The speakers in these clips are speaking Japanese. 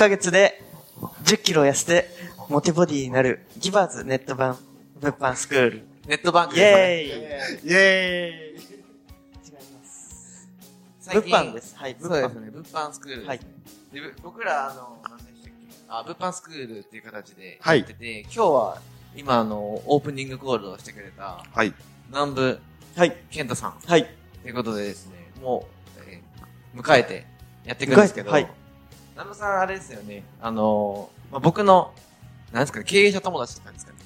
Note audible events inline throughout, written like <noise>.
3ヶ月で10キロ痩せて、モテボディになる、ギバーズネット版、物販スクール。ネットバンクイェーイイェーイ違います。最近物販です。はい、そう物販。ですね、物販スクール。はいでぶ僕ら、あの、何でしたっけ？あ、物販スクールっていう形ではいやってて、今日は、今、あの、オープニングコールをしてくれた、はい。南部はい、健太さんはい。ということでですね、もう、えー迎えてやっていくんですけど、はい南部さん、あれですよね、あの、まあ、僕の、なんですかね、経営者友達って感じですかね。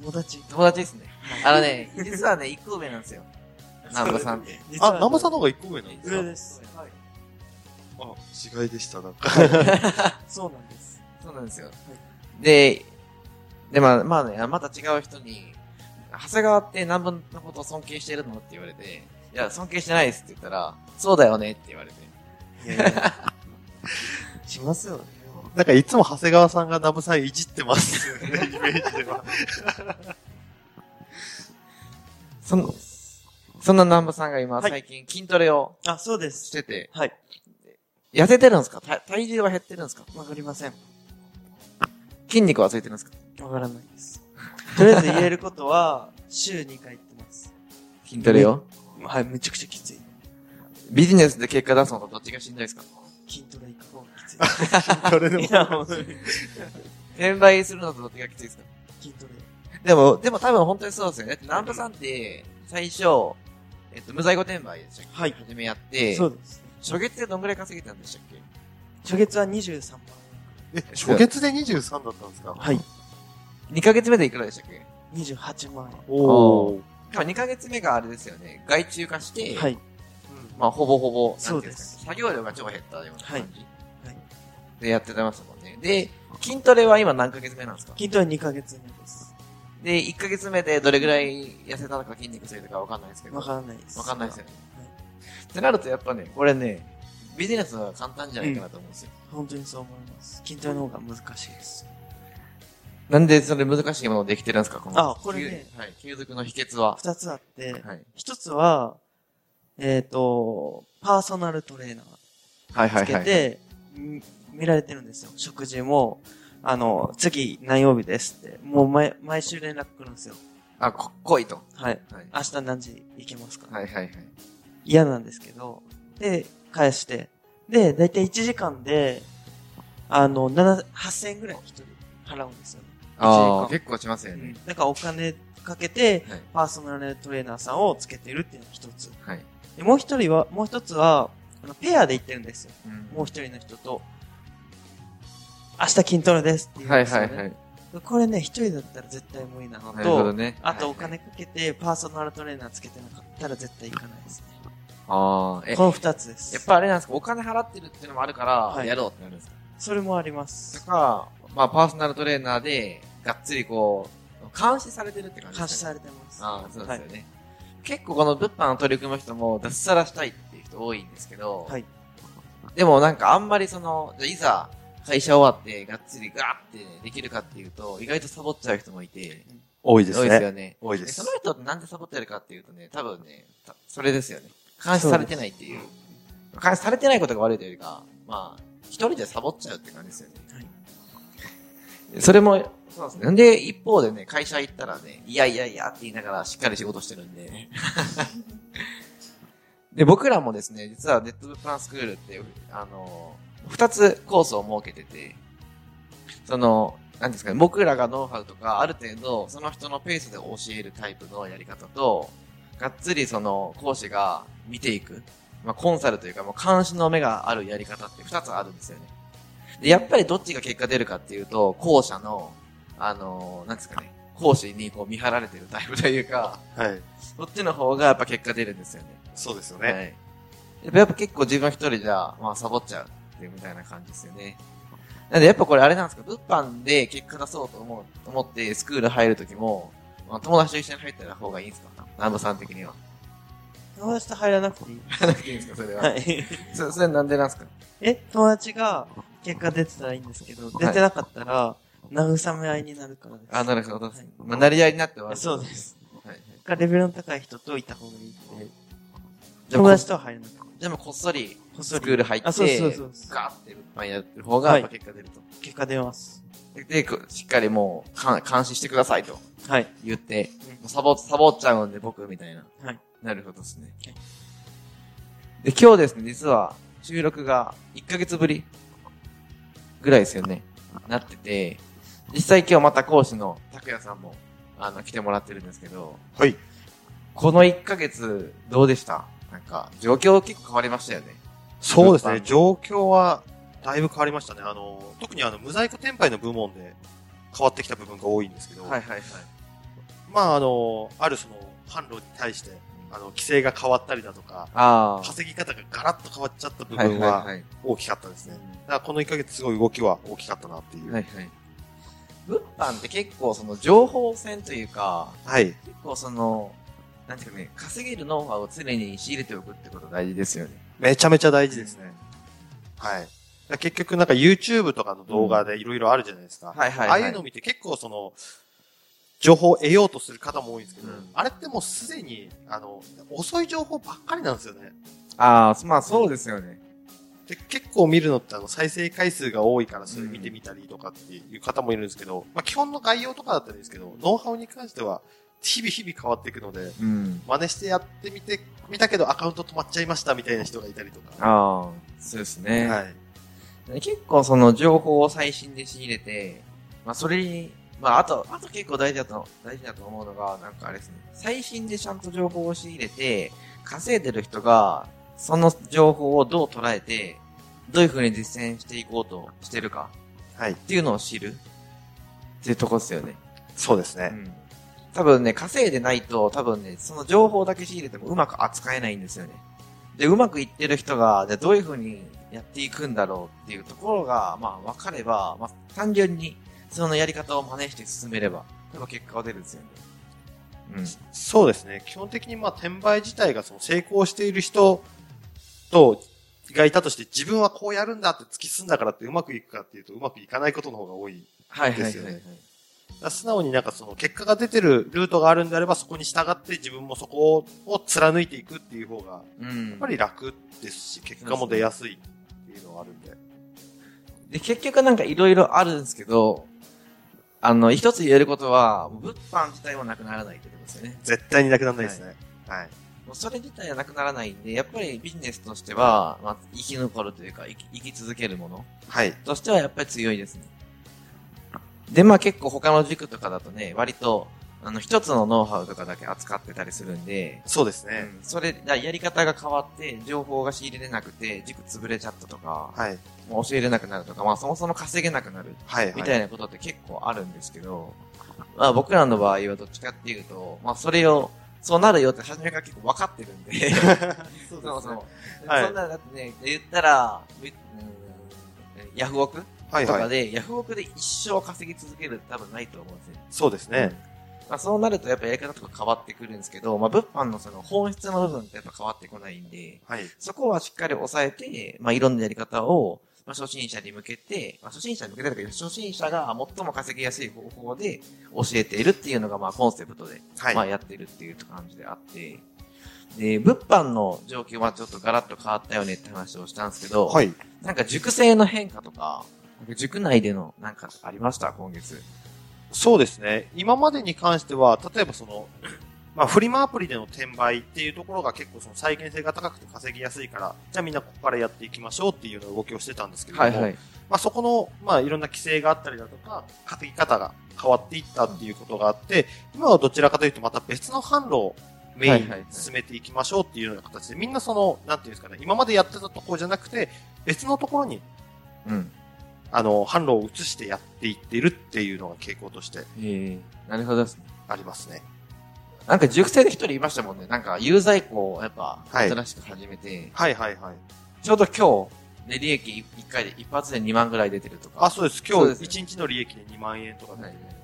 友達？友達ですね。あのね、実はね、一個上なんですよ。<laughs> 南部さんって。あ、南波さんの方が一個上なんですか？上です。はい。あ、違いでした、なんか。<laughs> そうなんです。そうなんですよ。で、で、まあ、まあね、また違う人に、長谷川って南部のことを尊敬してるの？って言われて、いや、尊敬してないですって言ったら、そうだよねって言われて。いやいや <laughs> しますよね。なんかいつも長谷川さんが南部さんいじってますよね、イメージでは。<laughs> そんそんな南部さんが今、はい最近筋トレをあ、そうでしす。てて、はい。痩せてるんですか？体体重は減ってるんですか？わかりません。筋肉はついてるんですか？わからないです。とりあえず言えることは、週2回行ってます。筋トレを？はい、めちゃくちゃきつい。ビジネスで結果出すのとどっちがしんどいですか？筋トレ行く方がきつい。これでもいや、もう、筋転売するのとどっちがきついですか？トレ。でも、でも多分本当にそうですよね。だって南部さんって、最初、えっと、無在庫転売でしたっけ？はい初めやって、そうです。初月でどんぐらい稼げたんでしたっけ？初月は23万え、初月で23だったんですか？円。はい。?2 ヶ月目でいくらでしたっけ？28万おー。まあ2ヶ月目があれですよね。外注化して、円。はい。まあほぼほぼ、そうですか作業量が超減ったような感じ、はいはいでやってましたもんね。で、筋トレは今何ヶ月目なんですか？筋トレ2ヶ月目です。で、1ヶ月目でどれぐらい痩せたのか筋肉ついたかわかんないですけど。わからないです。わかんないですよね。はいってなるとやっぱね、これね、ビジネスは簡単じゃないかなと思うんですよ。本当にそう思います。筋トレの方が難しいです。なんでそれ難しいものできてるんですか？このあこれねはい、継続の秘訣は。二つあって、はい。一つは、えっ、と、パーソナルトレーナーはいはいはい。つけて、み見られてるんですよ。食事も、あの、次何曜日ですって、もう毎毎週連絡来るんですよ。あ、こ、来いと。はい。はい。明日何時行けますか、はいはいはい。嫌なんですけど、で、返して、で、だいたい1時間で、あの、7、8000円ぐらい一人払うんですよね。ああ、結構しますよね。だからお金かけて、はい。パーソナルトレーナーさんをつけてるっていうのが一つ。はい。でもう一人は、もう一つは、あのペアで行ってるんですよ。うんもう一人の人と、明日筋トレですって言うんはいですよ、ね。はいはい。これね、一人だったら絶対無理なのなるほどと、ね。あとおはいはい金かけてパーソナルトレーナーつけてなかったら絶対行かないですね。ああ、え、この二つです。やっぱあれなんですか？お金払ってるっていうのもあるから、はいやろうってなるんですか？それもありまとす。か、まあ、パーソナルトレーナーで、がっつりこう、監視されてるって感じ監視ですかね。されてます。ああ、そうですよね。結構この物販を取り組む人も脱サラしたいっていう人多いんですけど、はい。でもなんかあんまりその、じゃあいざ会社終わってがっつりガーってできるかっていうと、意外とサボっちゃう人もいて、多いです多いですね。よね。多いでですその。人ってなんでサボってるかっていうとね、多分ね、たそれですよね。監視されてないっていう。監視されてないことが悪いというよりか、まあ、一人でサボっちゃうって感じですよね。はいそれも、そうですね。んで、一方でね、会社行ったらね、いやいやいやって言いながらしっかり仕事してるんで。<laughs> で、僕らもですね、実はネットプランスクールっていう、あの、二つコースを設けてて、その、なんですかね、僕らがノウハウとか、ある程度、その人のペースで教えるタイプのやり方と、がっつりその講師が見ていく、まあ、コンサルというか、もう監視の目があるやり方って二つあるんですよね。で、やっぱりどっちが結果出るかっていうと、後者の、あの、なんですかね、講師にこう見張られてるタイプというか、はい。そっちの方がやっぱ結果出るんですよね。そうですよね。はい。やっぱやっぱ結構自分一人じゃ、まあサボっちゃうってみたいな感じですよね。なんでやっぱこれあれなんですか、物販で結果出そうと思う、思ってスクール入るときも、まあ、友達と一緒に入った方がいいんですか？南部さん的には。友達と入らなくていい。入らなくていいんですか？それは。はい。そそれなんでなんですか？え、友達が結果出てたらいいんですけど、出てなかったら、慰め合いになるからです。あ、なるほど。はいまあ、なり合いになってはそうです。はいレベルの高い人といた方がいいって。友達とは入らなくていい。でもこっそりこっそりスクール入って、あそうそうそうそうガーって物販やってる方が、やっぱ結果出ると。結果出ます。でしっかりもう、か監視してくださいとはい。言って、うんもうサボ、サボっちゃうんで僕みたいな。はい。なるほどですねはい。で、今日ですね、実は収録が1ヶ月ぶりぐらいですよね。なってて、実際今日また講師の拓也さんも、あの、来てもらってるんですけど、はい。この1ヶ月どうでした？なんか、状況結構変わりましたよね。そうですね。状況はだいぶ変わりましたね。あの、特にあの、無在庫転売の部門で変わってきた部分が多いんですけど、はいはいはい。まああの、あるその、販路に対して、あの、規制が変わったりだとか、ああ。稼ぎ方がガラッと変わっちゃった部はい分は。大きかったですね。だからこの1ヶ月すごい動きは大きかったなっていう。はいはい。物販って結構その情報戦というか、はい。結構その、なんていうかね、稼げるノウハウを常に仕入れておくってこと大事ですよね。めちゃめちゃ大事ですね。はい。結局なんか YouTube とかの動画でいろいろあるじゃないですか。はいはい、ああいうのを見て結構その、情報を得ようとする方も多いんですけど、うんあれってもうすでに、あの、遅い情報ばっかりなんですよね。ああ、まあそうですよね。で結構見るのってあの再生回数が多いからそれ見てみたりとかっていう方もいるんですけど、まあ基本の概要とかだったらいいんですけど、ノウハウに関しては日々日々変わっていくので、うん。真似してやってみて、見たけどアカウント止まっちゃいましたみたいな人がいたりとか。ああ、そうですね。はい。結構その情報を最新で仕入れて、まあそれに、まああと、あと結構大事だと、大事だと思うのが、なんかあれですね。最新でちゃんと情報を仕入れて、稼いでる人が、その情報をどう捉えて、どういう風に実践していこうとしてるかはい。っていうのを知るっていうとこですよね。そうですね。うん。多分ね、稼いでないと、多分ね、その情報だけ仕入れてもうまく扱えないんですよね。で、うまくいってる人が、じゃあどういう風にやっていくんだろうっていうところが、まあ分かれば、まあ単純にそのやり方を真似して進めれば、多分結果は出るんですよね。うん。そうですね。基本的にまあ転売自体がその成功している人と、がいたとして自分はこうやるんだって突き進んだからってうまくいくかっていうとうまくいかないことの方が多い。はいはいはい、はいですよね。だから素直になんかその結果が出てるルートがあるんであればそこに従って自分もそこを貫いていくっていう方がうん。やっぱり楽ですし結果も出やすいっていうのはあるんで。で、結局なんかいろいろあるんですけど、あの、一つ言えることは、物販自体はなくならないってことですよね。絶対になくならないですね。はい。もうそれ自体はなくならないんで、やっぱりビジネスとしては、まあ、生き残るというか、生き生き続けるものはい。としてはやっぱり強いですね。で、まあ結構他の塾とかだとね、割と、あの、一つのノウハウとかだけ扱ってたりするんで、そうですね。うんそれ、だやり方が変わって、情報が仕入れれなくて、塾潰れちゃったとか、はい。もう教えれなくなるとか、まあそもそも稼げなくなるはい。みたいなことって結構あるんですけど、まあ僕らの場合はどっちかっていうと、まあそれを、そうなるよって初めから結構分かってるんで、そ <laughs> そうそう。はいそんなだってね、言ったら、ううんヤフオクはいはい。とかで、ヤフオクで一生稼ぎ続ける多分ないと思うんですよ。そうですね。まあそうなるとやっぱやり方とか変わってくるんですけど、まあ物販のその本質の部分ってやっぱ変わってこないんで、はい。そこはしっかり抑えて、まあいろんなやり方を、まあ初心者に向けて、まあ初心者に向けてだけど、初心者が最も稼ぎやすい方法で教えているっていうのがまあコンセプトで、はい。まあやってるっていう感じであって、で、物販の状況はちょっとガラッと変わったよねって話をしたんですけど、はい。なんか塾生の変化とか塾内でのなんかありました？今月。そうですね。今までに関しては、例えばその、<clears throat> まあ、フリマアプリでの転売っていうところが結構その再現性が高くて稼ぎやすいから、じゃあみんなここからやっていきましょうっていうような動きをしてたんですけれども、はいはい。まあ、そこの、まあ、いろんな規制があったりだとか、稼ぎ方が変わっていったっていうことがあって、今はどちらかというとまた別の販路をメインに進めていきましょうっていうような形で、みんなその、なんていうんですかね、今までやってたところじゃなくて、別のところに、うん。あの、販路を移してやっていってるっていうのが傾向としてええなるほどですね。ありますね。なんか塾生で一人いましたもんね。なんか有罪庫をやっぱはい新しく始めて、はいはいはい。ちょうど今日、で利益1回で一発で2万ぐらい出てるとか。あ、そうです。今日そうです1日の利益で2万円とかで、はいまあ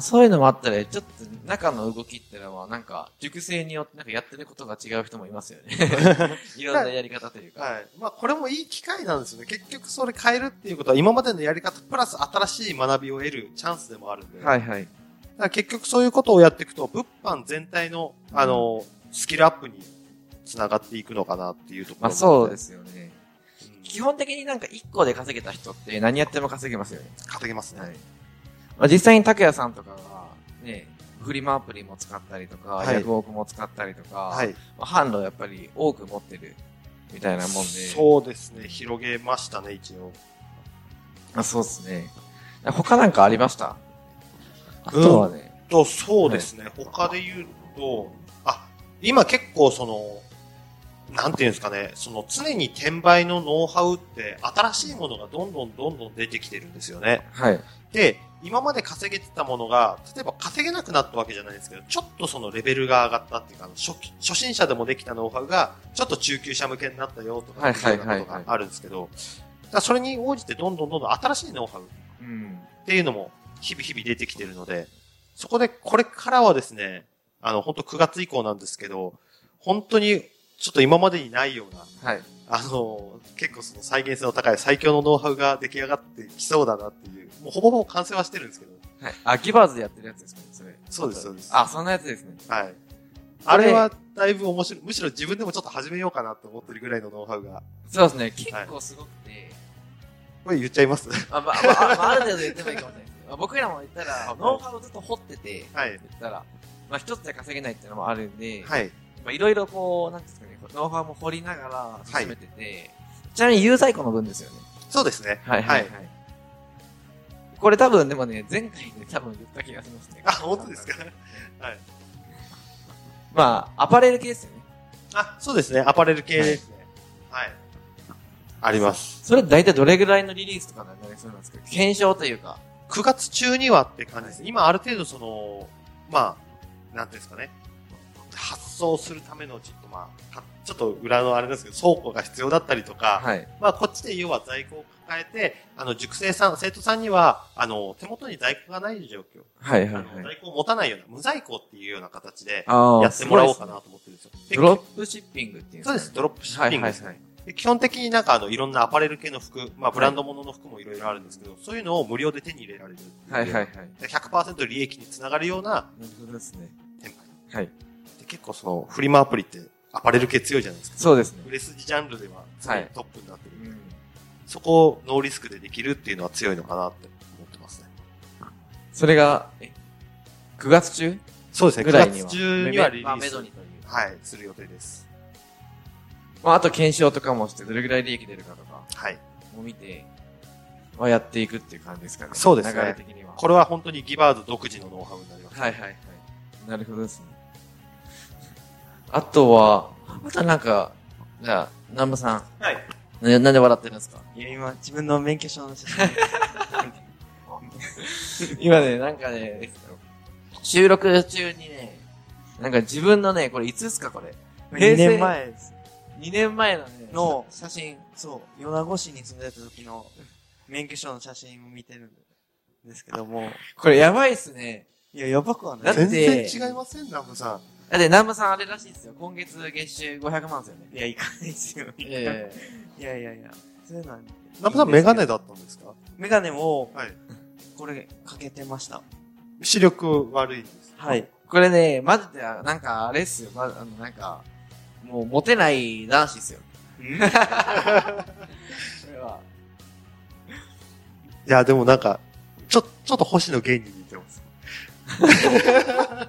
そういうのもあったら、ちょっと中の動きってのは、なんか、塾生によってなんかやってることが違う人もいますよね。<laughs> いろんなやり方というか。はい。まあ、これもいい機会なんですよね。結局それ変えるっていうことは、今までのやり方プラス新しい学びを得るチャンスでもあるんで。はいはい。だから結局そういうことをやっていくと、物販全体の、あの、スキルアップに繋がっていくのかなっていうところ。まあそうですすよね。うん基本的になんか1個で稼げた人って何やっても稼げますよね。稼げますね。はい。まあ実際に拓也さんとかは、ね、フリマアプリも使ったりとか、はいヤフオクも使ったりとか、はい。まあ、販路やっぱり多く持ってるみたいなもんで。そうですね。広げましたね、一応。あそうですね。他なんかありました？あとはね、と、そうですね。他で言うと、あ、今結構その、なんていうんですかね、その常に転売のノウハウって新しいものがどんどんどんどん出てきてるんですよね。はい。で、今まで稼げてたものが、例えば稼げなくなったわけじゃないですけど、ちょっとそのレベルが上がったっていうか、初期初心者でもできたノウハウが、ちょっと中級者向けになったよとか、そういうようなことがあるんですけど、それに応じてどんどんどんどん新しいノウハウうん。っていうのも日々日々出てきてるので、そこでこれからはですね、あの、本当9月以降なんですけど、本当にちょっと今までにないような、はい。あの、結構その再現性の高い最強のノウハウが出来上がってきそうだなっていう、もうほぼほぼ完成はしてるんですけど、はい。あ、ギバーズでやってるやつですかね、それ。そうですそうですあ、そんなやつですね。はい。あれはだいぶ面白い、むしろ自分でもちょっと始めようかなと思ってるぐらいのノウハウが、そうですね。結構すごくて、これ言っちゃいます？あ、まあ、まあ、まあ、ある程度言ってもいいかもしれないですけど、<laughs> 僕らも言ったら、ノウハウをずっと掘ってて、はい。言ったら、まあ一つで稼げないっていうのもあるんで、はい。まあいろいろこう、なんですかね、ノウハウも掘りながら進めてて、ちなみに有在庫の分ですよね。そうですね。はいはいはい。これ多分でもね、前回で多分言った気がしますね。あ、本当ですか？はい。まあ、アパレル系ですよね。あ、そうですね。アパレル系ですね。はい。あります。それ大体どれぐらいのリリースとかになりそうなんですか検証というか。9月中にはって感じです。今ある程度その、まあ、なんていうんですかね。発送するためのちょっとまあ、かちょっと裏のあれですけど、倉庫が必要だったりとか、はい。まあこっちで要は在庫を抱えて、あの、塾生さん、生徒さんには、あの、手元に在庫がない状況。はいはいはい。在庫を持たないような、無在庫っていうような形で、あやってもらおうかなと思ってるんですよ。でドロップシッピングっていうんそうです、ドロップシッピングですね。はいはいで基本的になんかあの、いろんなアパレル系の服、まあブランド物の服もいろいろあるんですけど、そういうのを無料で手に入れられる。はいはいはい。で100%利益につながるようななるほどですね。店舗。はい。で結構その、フリマアプリってアパレル系強いじゃないですか。そうですね。売れ筋ジャンルでは常にトップになってる。うん。そこをノーリスクでできるっていうのは強いのかなって思ってますね。それが、え、9月中？そうですね、9ぐらいには。月中にはリリまあ、ースメド。にという。はい、する予定です。まあ、あと検証とかもして、どれぐらい利益出るかとかはい。も見て、まあ、やっていくっていう感じですかね。そうですね流れ的には。これは本当にギバーズ独自のノウハウになります。はいはいはい。なるほどですね。あとは、あとなんか、じゃあ、南部さん。はい。ななんで笑ってるんですか？いや、今、自分の免許証の写真。<laughs> 今ね、なんかね、収録中にね、なんか自分のね、これいつですかこれ？2年前です。2年前のね、の写真。そう、米子市に住んでた時の免許証の写真を見てるんですけども、これやばいっすね。いや、やばくはない。だって全然違いません、南部さん。だって南部さんあれらしいですよ。今月月収500万ですよね。いや、行かないですよ。いえやいやいや、そういうのは、南部さんメガネだったんですか？メガネも、はい。これ、かけてました。視力悪いんです。はい。これね、マジで、なんかあれっすよ。ま、あの、なんか、もうモテない男子っすよ。これは。<laughs> いや、でもなんか、ちょ、ちょっと星野源に似てます。<laughs>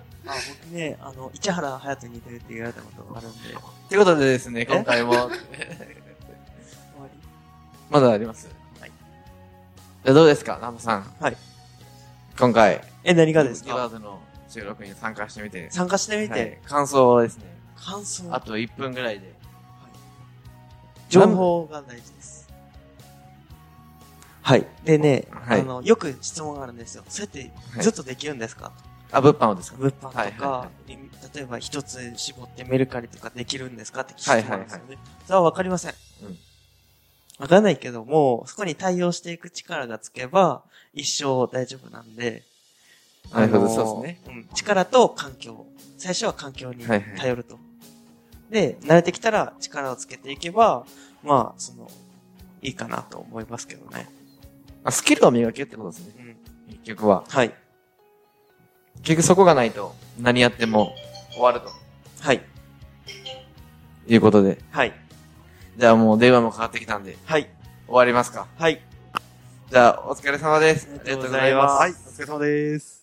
ね、あの、市原隼人に似てるって言われたことがあるんで、終わということでですね、今回も、り？まだありますはい。じゃあどうですか、南部さん？はい。今回、え、何がですギバかーズの収録に参加してみて、参加してみて、はい感想ですね。感想、あと1分ぐらいで。情報が大事です。はい。でね、はいあの、よく質問があるんですよ。そうやってずっとできるんですか、あ、物販をですか？物販とか、はいはいは例えば一つ絞ってメルカリとかできるんですかって聞いてもらうんですよね。はいそれはわかりません。うんわからないけども、そこに対応していく力がつけば、一生大丈夫なんで。なるほどそうですうん。力と環境。最初は環境にはいはい頼ると。で、慣れてきたら力をつけていけば、まあ、その、いいかなと思いますけどね。あスキルを磨けってことですね。うん。結局は。はい。結局そこがないと何やっても終わると。はい。いうことで。はい。じゃあもう電話もかかってきたんで、はい。終わりますか。はい。じゃあ、お疲れ様です。ありがとうございますはい、お疲れ様です。